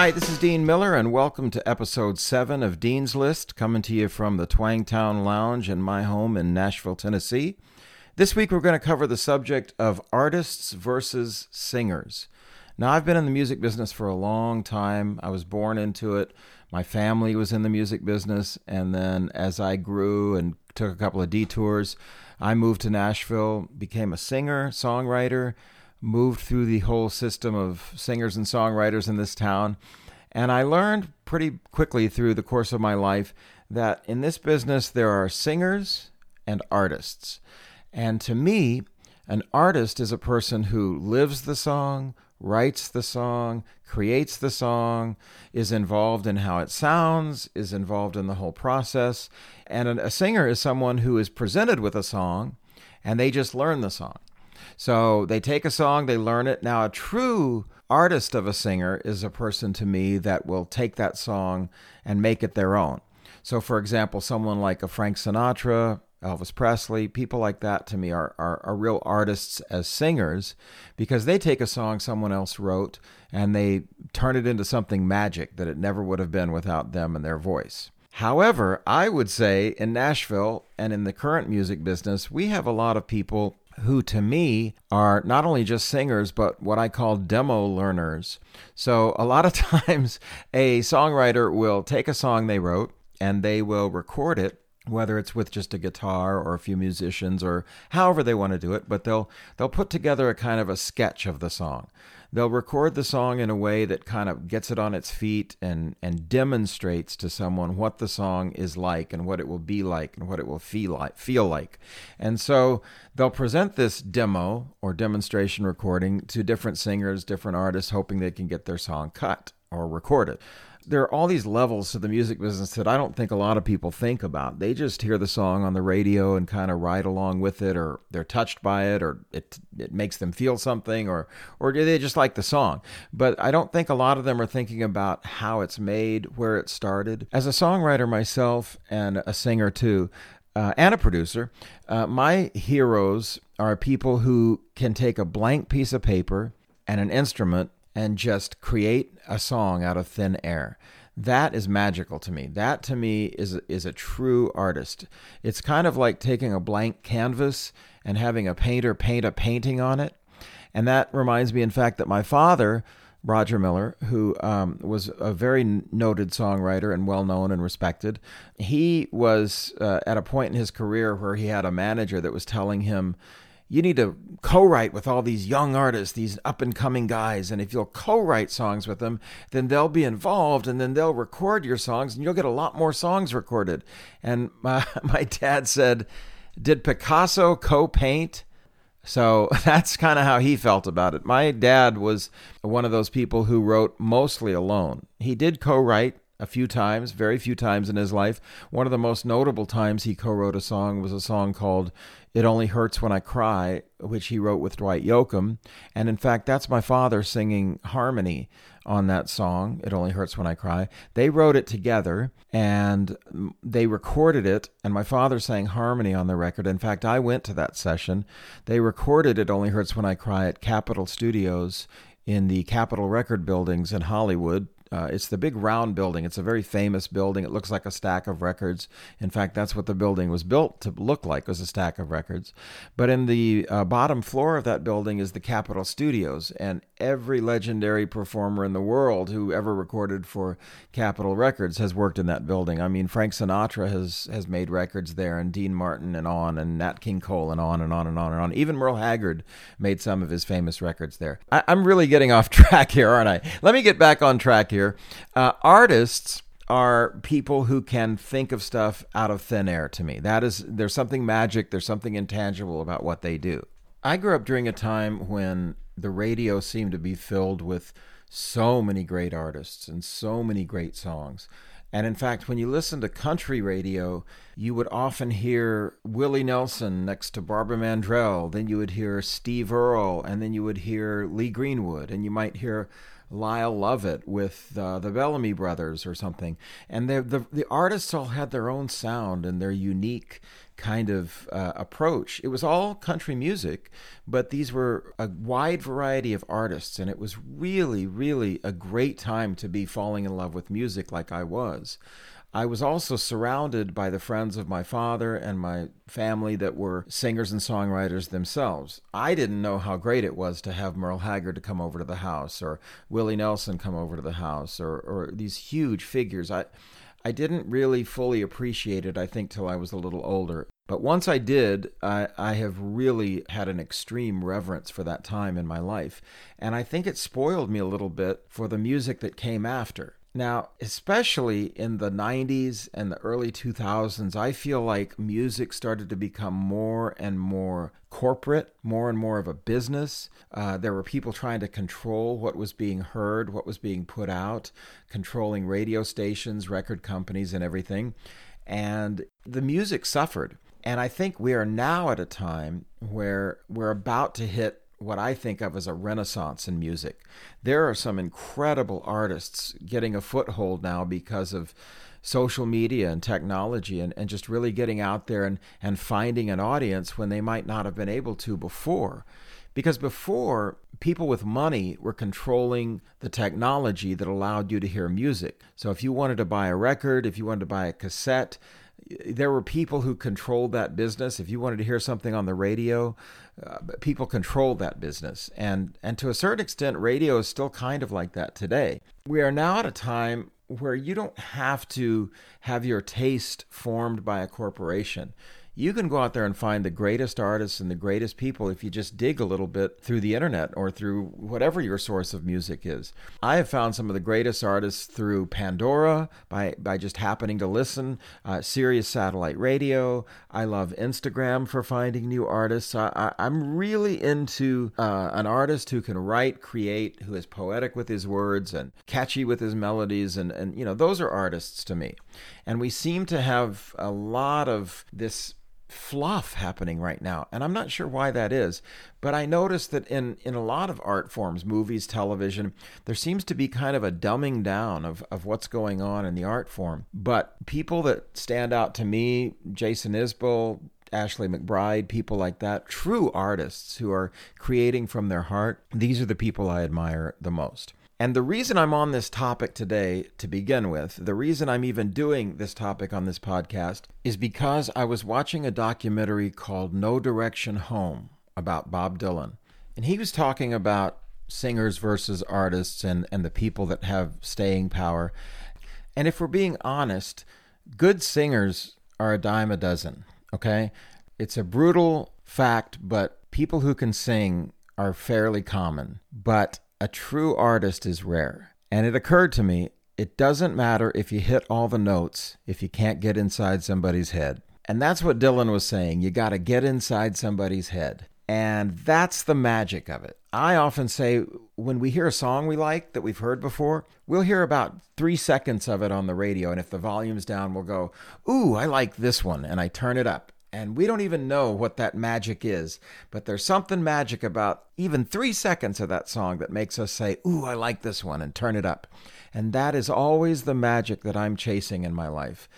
Hi, this is Dean Miller, and welcome to episode 7 of Dean's List, coming to you from the Twangtown Lounge in my home in Nashville, Tennessee. This week we're going to cover the subject of artists versus singers. Now, I've been in the music business for a long time. I was born into it. My family was in the music business, and then as I grew and took a couple of detours, I moved to Nashville, became a singer, songwriter, moved through the whole system of singers and songwriters in this town. And I learned pretty quickly through the course of my life that in this business there are singers and artists. And to me, an artist is a person who lives the song, writes the song, creates the song, is involved in how it sounds, is involved in the whole process. And a singer is someone who is presented with a song and they just learn the song. So they take a song, they learn it. Now, a true artist of a singer is a person to me that will take that song and make it their own. So, for example, someone like a Frank Sinatra, Elvis Presley, people like that to me are, are, are, real artists as singers because they take a song someone else wrote and they turn it into something magic that it never would have been without them and their voice. However, I would say in Nashville and in the current music business, we have a lot of people who to me are not only just singers, but what I call demo learners. So a lot of times a songwriter will take a song they wrote and they will record it whether it's with just a guitar or a few musicians or however they want to do it but they'll they'll put together a kind of a sketch of the song they'll record the song in a way that kind of gets it on its feet and and demonstrates to someone what the song is like and what it will be like and what it will feel like feel like. And so they'll present this demo or demonstration recording to different singers, different artists hoping they can get their song cut or recorded there are all these levels to the music business that I don't think a lot of people think about. They just hear the song on the radio and kind of ride along with it, or they're touched by it, or it it makes them feel something, or or they just like the song. But I don't think a lot of them are thinking about how it's made, where it started. As a songwriter myself and a singer too, uh, and a producer, uh, my heroes are people who can take a blank piece of paper and an instrument and just create a song out of thin air. That is magical to me. That to me is is a true artist. It's kind of like taking a blank canvas and having a painter paint a painting on it. And that reminds me, in fact, that my father, Roger Miller, who um, was a very noted songwriter and well known and respected, he was uh, at a point in his career where he had a manager that was telling him, you need to co-write with all these young artists, these up and coming guys, and if you'll co-write songs with them, then they'll be involved, and then they'll record your songs, and you'll get a lot more songs recorded. And my my dad said, "Did Picasso co-paint?" So that's kind of how he felt about it. My dad was one of those people who wrote mostly alone. He did co-write a few times, very few times in his life. One of the most notable times he co wrote a song was a song called It Only Hurts When I Cry, which he wrote with Dwight Yoakam. And in fact, that's my father singing harmony on that song, It Only Hurts When I Cry. They wrote it together and they recorded it, and my father sang harmony on the record. In fact, I went to that session. They recorded It Only Hurts When I Cry at Capitol Studios in the Capitol Record buildings in Hollywood, uh, it's the big round building. It's a very famous building. It looks like a stack of records. In fact, that's what the building was built to look like was a stack of records. But in the uh, bottom floor of that building is the Capitol Studios, and every legendary performer in the world who ever recorded for Capitol Records has worked in that building. I mean, Frank Sinatra has has made records there, and Dean Martin, and on, and Nat King Cole, and on and on and on and on. Even Merle Haggard made some of his famous records there. I, I'm really getting off track here, aren't I? Let me get back on track here here. Uh, artists are people who can think of stuff out of thin air to me. That is, there's something magic, there's something intangible about what they do. I grew up during a time when the radio seemed to be filled with so many great artists and so many great songs. And in fact, when you listen to country radio, you would often hear Willie Nelson next to Barbara Mandrell. Then you would hear Steve Earle, and then you would hear Lee Greenwood, and you might hear Lyle Lovett with uh, the Bellamy Brothers or something. And the, the artists all had their own sound and their unique kind of uh, approach. It was all country music, but these were a wide variety of artists, and it was really, really a great time to be falling in love with music like I was. I was also surrounded by the friends of my father and my family that were singers and songwriters themselves. I didn't know how great it was to have Merle Haggard to come over to the house or Willie Nelson come over to the house or, or these huge figures. I I didn't really fully appreciate it, I think, till I was a little older. But once I did, I, I, have really had an extreme reverence for that time in my life. And I think it spoiled me a little bit for the music that came after. Now, especially in the 90s and the early 2000s, I feel like music started to become more and more corporate, more and more of a business. Uh, there were people trying to control what was being heard, what was being put out, controlling radio stations, record companies, and everything. And the music suffered. And I think we are now at a time where we're about to hit what I think of as a renaissance in music. There are some incredible artists getting a foothold now because of social media and technology and, and just really getting out there and, and finding an audience when they might not have been able to before. Because before, people with money were controlling the technology that allowed you to hear music. So if you wanted to buy a record, if you wanted to buy a cassette, there were people who controlled that business. If you wanted to hear something on the radio, uh, people controlled that business, and and to a certain extent, radio is still kind of like that today. We are now at a time where you don't have to have your taste formed by a corporation you can go out there and find the greatest artists and the greatest people if you just dig a little bit through the internet or through whatever your source of music is. I have found some of the greatest artists through Pandora by, by just happening to listen, uh, Sirius Satellite Radio. I love Instagram for finding new artists. I, am really into uh, an artist who can write, create, who is poetic with his words and catchy with his melodies. And, and you know, those are artists to me. And we seem to have a lot of this fluff happening right now. And I'm not sure why that is, but I noticed that in, in a lot of art forms, movies, television, there seems to be kind of a dumbing down of, of what's going on in the art form. But people that stand out to me, Jason Isbell, Ashley McBryde, people like that, true artists who are creating from their heart, these are the people I admire the most. And the reason I'm on this topic today to begin with, the reason I'm even doing this topic on this podcast, is because I was watching a documentary called No Direction Home about Bob Dylan. And he was talking about singers versus artists and, and the people that have staying power. And if we're being honest, good singers are a dime a dozen, okay? It's a brutal fact, but people who can sing are fairly common. But a true artist is rare. And it occurred to me it doesn't matter if you hit all the notes if you can't get inside somebody's head. And that's what Dylan was saying. You got to get inside somebody's head. And that's the magic of it. I often say when we hear a song we like that we've heard before, we'll hear about three seconds of it on the radio. And if the volume's down, we'll go, Ooh, I like this one. And I turn it up. And we don't even know what that magic is, but there's something magic about even three seconds of that song that makes us say, Ooh, I like this one, and turn it up. And that is always the magic that I'm chasing in my life.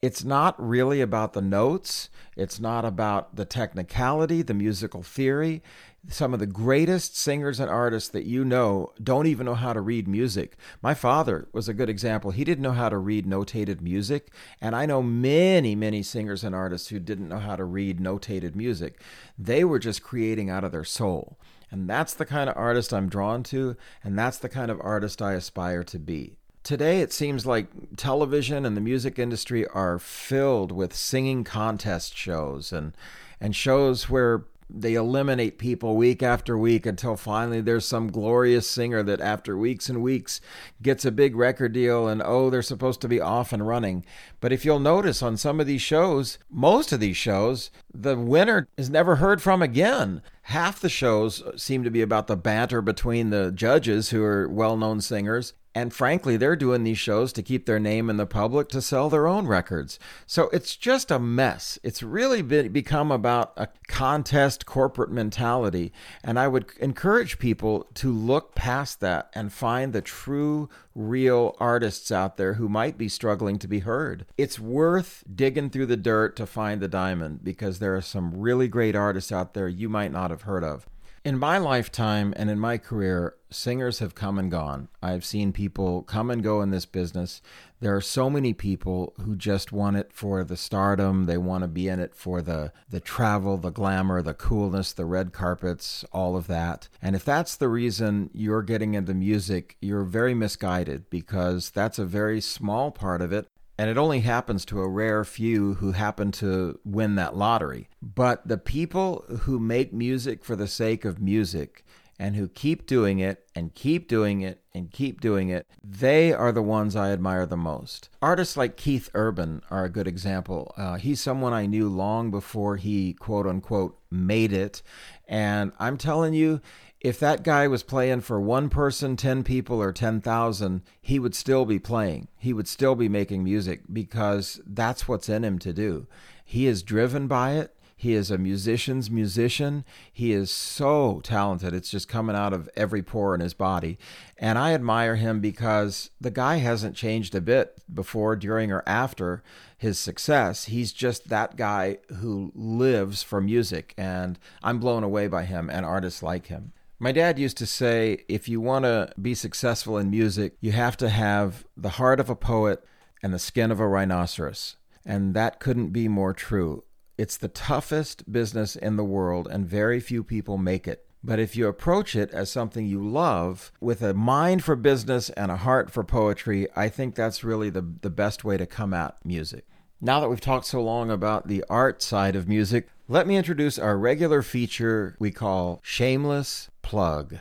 It's not really about the notes, it's not about the technicality, the musical theory some of the greatest singers and artists that you know don't even know how to read music. My father was a good example. He didn't know how to read notated music, and I know many, many singers and artists who didn't know how to read notated music. They were just creating out of their soul. And that's the kind of artist I'm drawn to, and that's the kind of artist I aspire to be. Today, it seems like television and the music industry are filled with singing contest shows and and shows where they eliminate people week after week until finally there's some glorious singer that after weeks and weeks gets a big record deal and oh they're supposed to be off and running. But if you'll notice on some of these shows most of these shows the winner is never heard from again. Half the shows seem to be about the banter between the judges who are well-known singers And frankly, they're doing these shows to keep their name in the public to sell their own records. So it's just a mess. It's really been, become about a contest corporate mentality. And I would encourage people to look past that and find the true, real artists out there who might be struggling to be heard. It's worth digging through the dirt to find the diamond because there are some really great artists out there you might not have heard of. In my lifetime and in my career, singers have come and gone. I've seen people come and go in this business. There are so many people who just want it for the stardom. They want to be in it for the the travel, the glamour, the coolness, the red carpets, all of that. And if that's the reason you're getting into music, you're very misguided because that's a very small part of it and it only happens to a rare few who happen to win that lottery. But the people who make music for the sake of music and who keep doing it and keep doing it and keep doing it, they are the ones I admire the most. Artists like Keith Urban are a good example. Uh, he's someone I knew long before he, quote unquote, made it. And I'm telling you, if that guy was playing for one person, 10 people, or 10,000, he would still be playing. He would still be making music because that's what's in him to do. He is driven by it. He is a musician's musician. He is so talented. It's just coming out of every pore in his body. And I admire him because the guy hasn't changed a bit before, during, or after his success. He's just that guy who lives for music. And I'm blown away by him and artists like him. My dad used to say if you want to be successful in music, you have to have the heart of a poet and the skin of a rhinoceros. And that couldn't be more true. It's the toughest business in the world, and very few people make it. But if you approach it as something you love, with a mind for business and a heart for poetry, I think that's really the, the best way to come at music. Now that we've talked so long about the art side of music, let me introduce our regular feature we call Shameless Plug.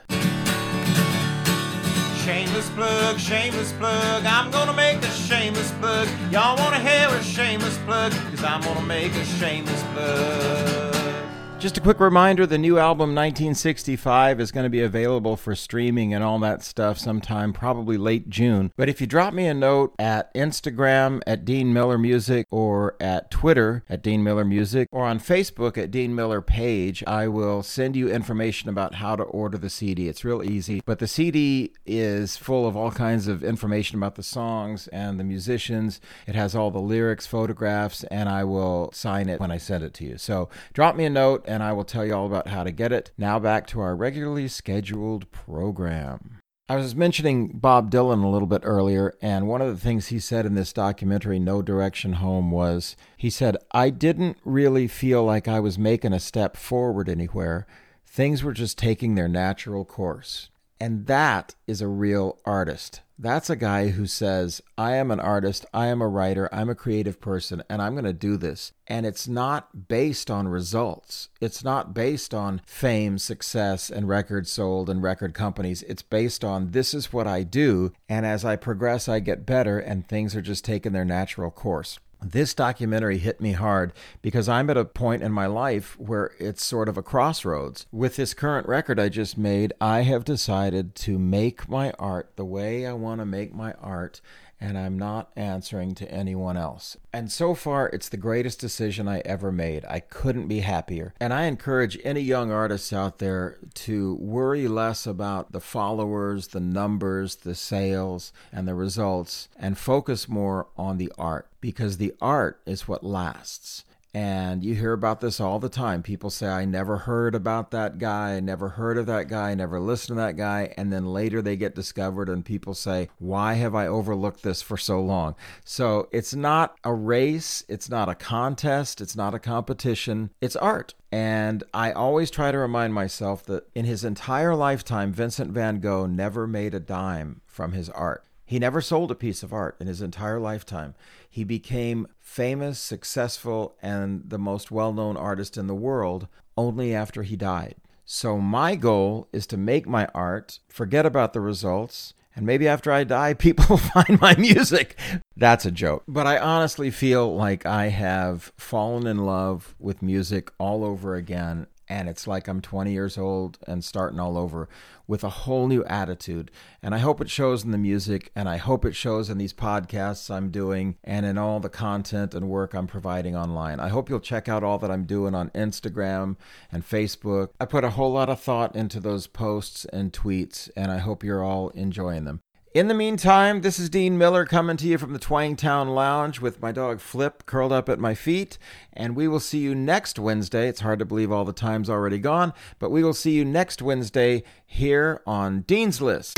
Shameless plug, shameless plug. I'm gonna make plug? Cause I'm gonna make a shameless plug. Just a quick reminder the new album 1965 is going to be available for streaming and all that stuff sometime, probably late June. But if you drop me a note at Instagram at Dean Miller Music or at Twitter at Dean Miller Music or on Facebook at Dean Miller Page, I will send you information about how to order the CD. It's real easy. But the CD is full of all kinds of information about the songs and the musicians. It has all the lyrics, photographs, and I will sign it when I send it to you. So drop me a note and I will tell you all about how to get it. Now back to our regularly scheduled program. I was mentioning Bob Dylan a little bit earlier, and one of the things he said in this documentary, No Direction Home, was he said, I didn't really feel like I was making a step forward anywhere. Things were just taking their natural course. And that is a real artist. That's a guy who says, I am an artist, I am a writer, I'm a creative person, and I'm going to do this. And it's not based on results. It's not based on fame, success, and records sold and record companies. It's based on this is what I do. And as I progress, I get better, and things are just taking their natural course this documentary hit me hard because I'm at a point in my life where it's sort of a crossroads. With this current record I just made, I have decided to make my art the way I want to make my art and I'm not answering to anyone else. And so far, it's the greatest decision I ever made. I couldn't be happier. And I encourage any young artists out there to worry less about the followers, the numbers, the sales, and the results, and focus more on the art because the art is what lasts. And you hear about this all the time. People say, I never heard about that guy, I never heard of that guy, I never listened to that guy. And then later they get discovered, and people say, Why have I overlooked this for so long? So it's not a race, it's not a contest, it's not a competition, it's art. And I always try to remind myself that in his entire lifetime, Vincent van Gogh never made a dime from his art. He never sold a piece of art in his entire lifetime. He became famous, successful, and the most well known artist in the world only after he died. So, my goal is to make my art, forget about the results, and maybe after I die, people will find my music. That's a joke. But I honestly feel like I have fallen in love with music all over again and it's like I'm 20 years old and starting all over with a whole new attitude. And I hope it shows in the music, and I hope it shows in these podcasts I'm doing and in all the content and work I'm providing online. I hope you'll check out all that I'm doing on Instagram and Facebook. I put a whole lot of thought into those posts and tweets, and I hope you're all enjoying them. In the meantime, this is Dean Miller coming to you from the Twangtown Lounge with my dog Flip curled up at my feet. And we will see you next Wednesday. It's hard to believe all the time's already gone, but we will see you next Wednesday here on Dean's List.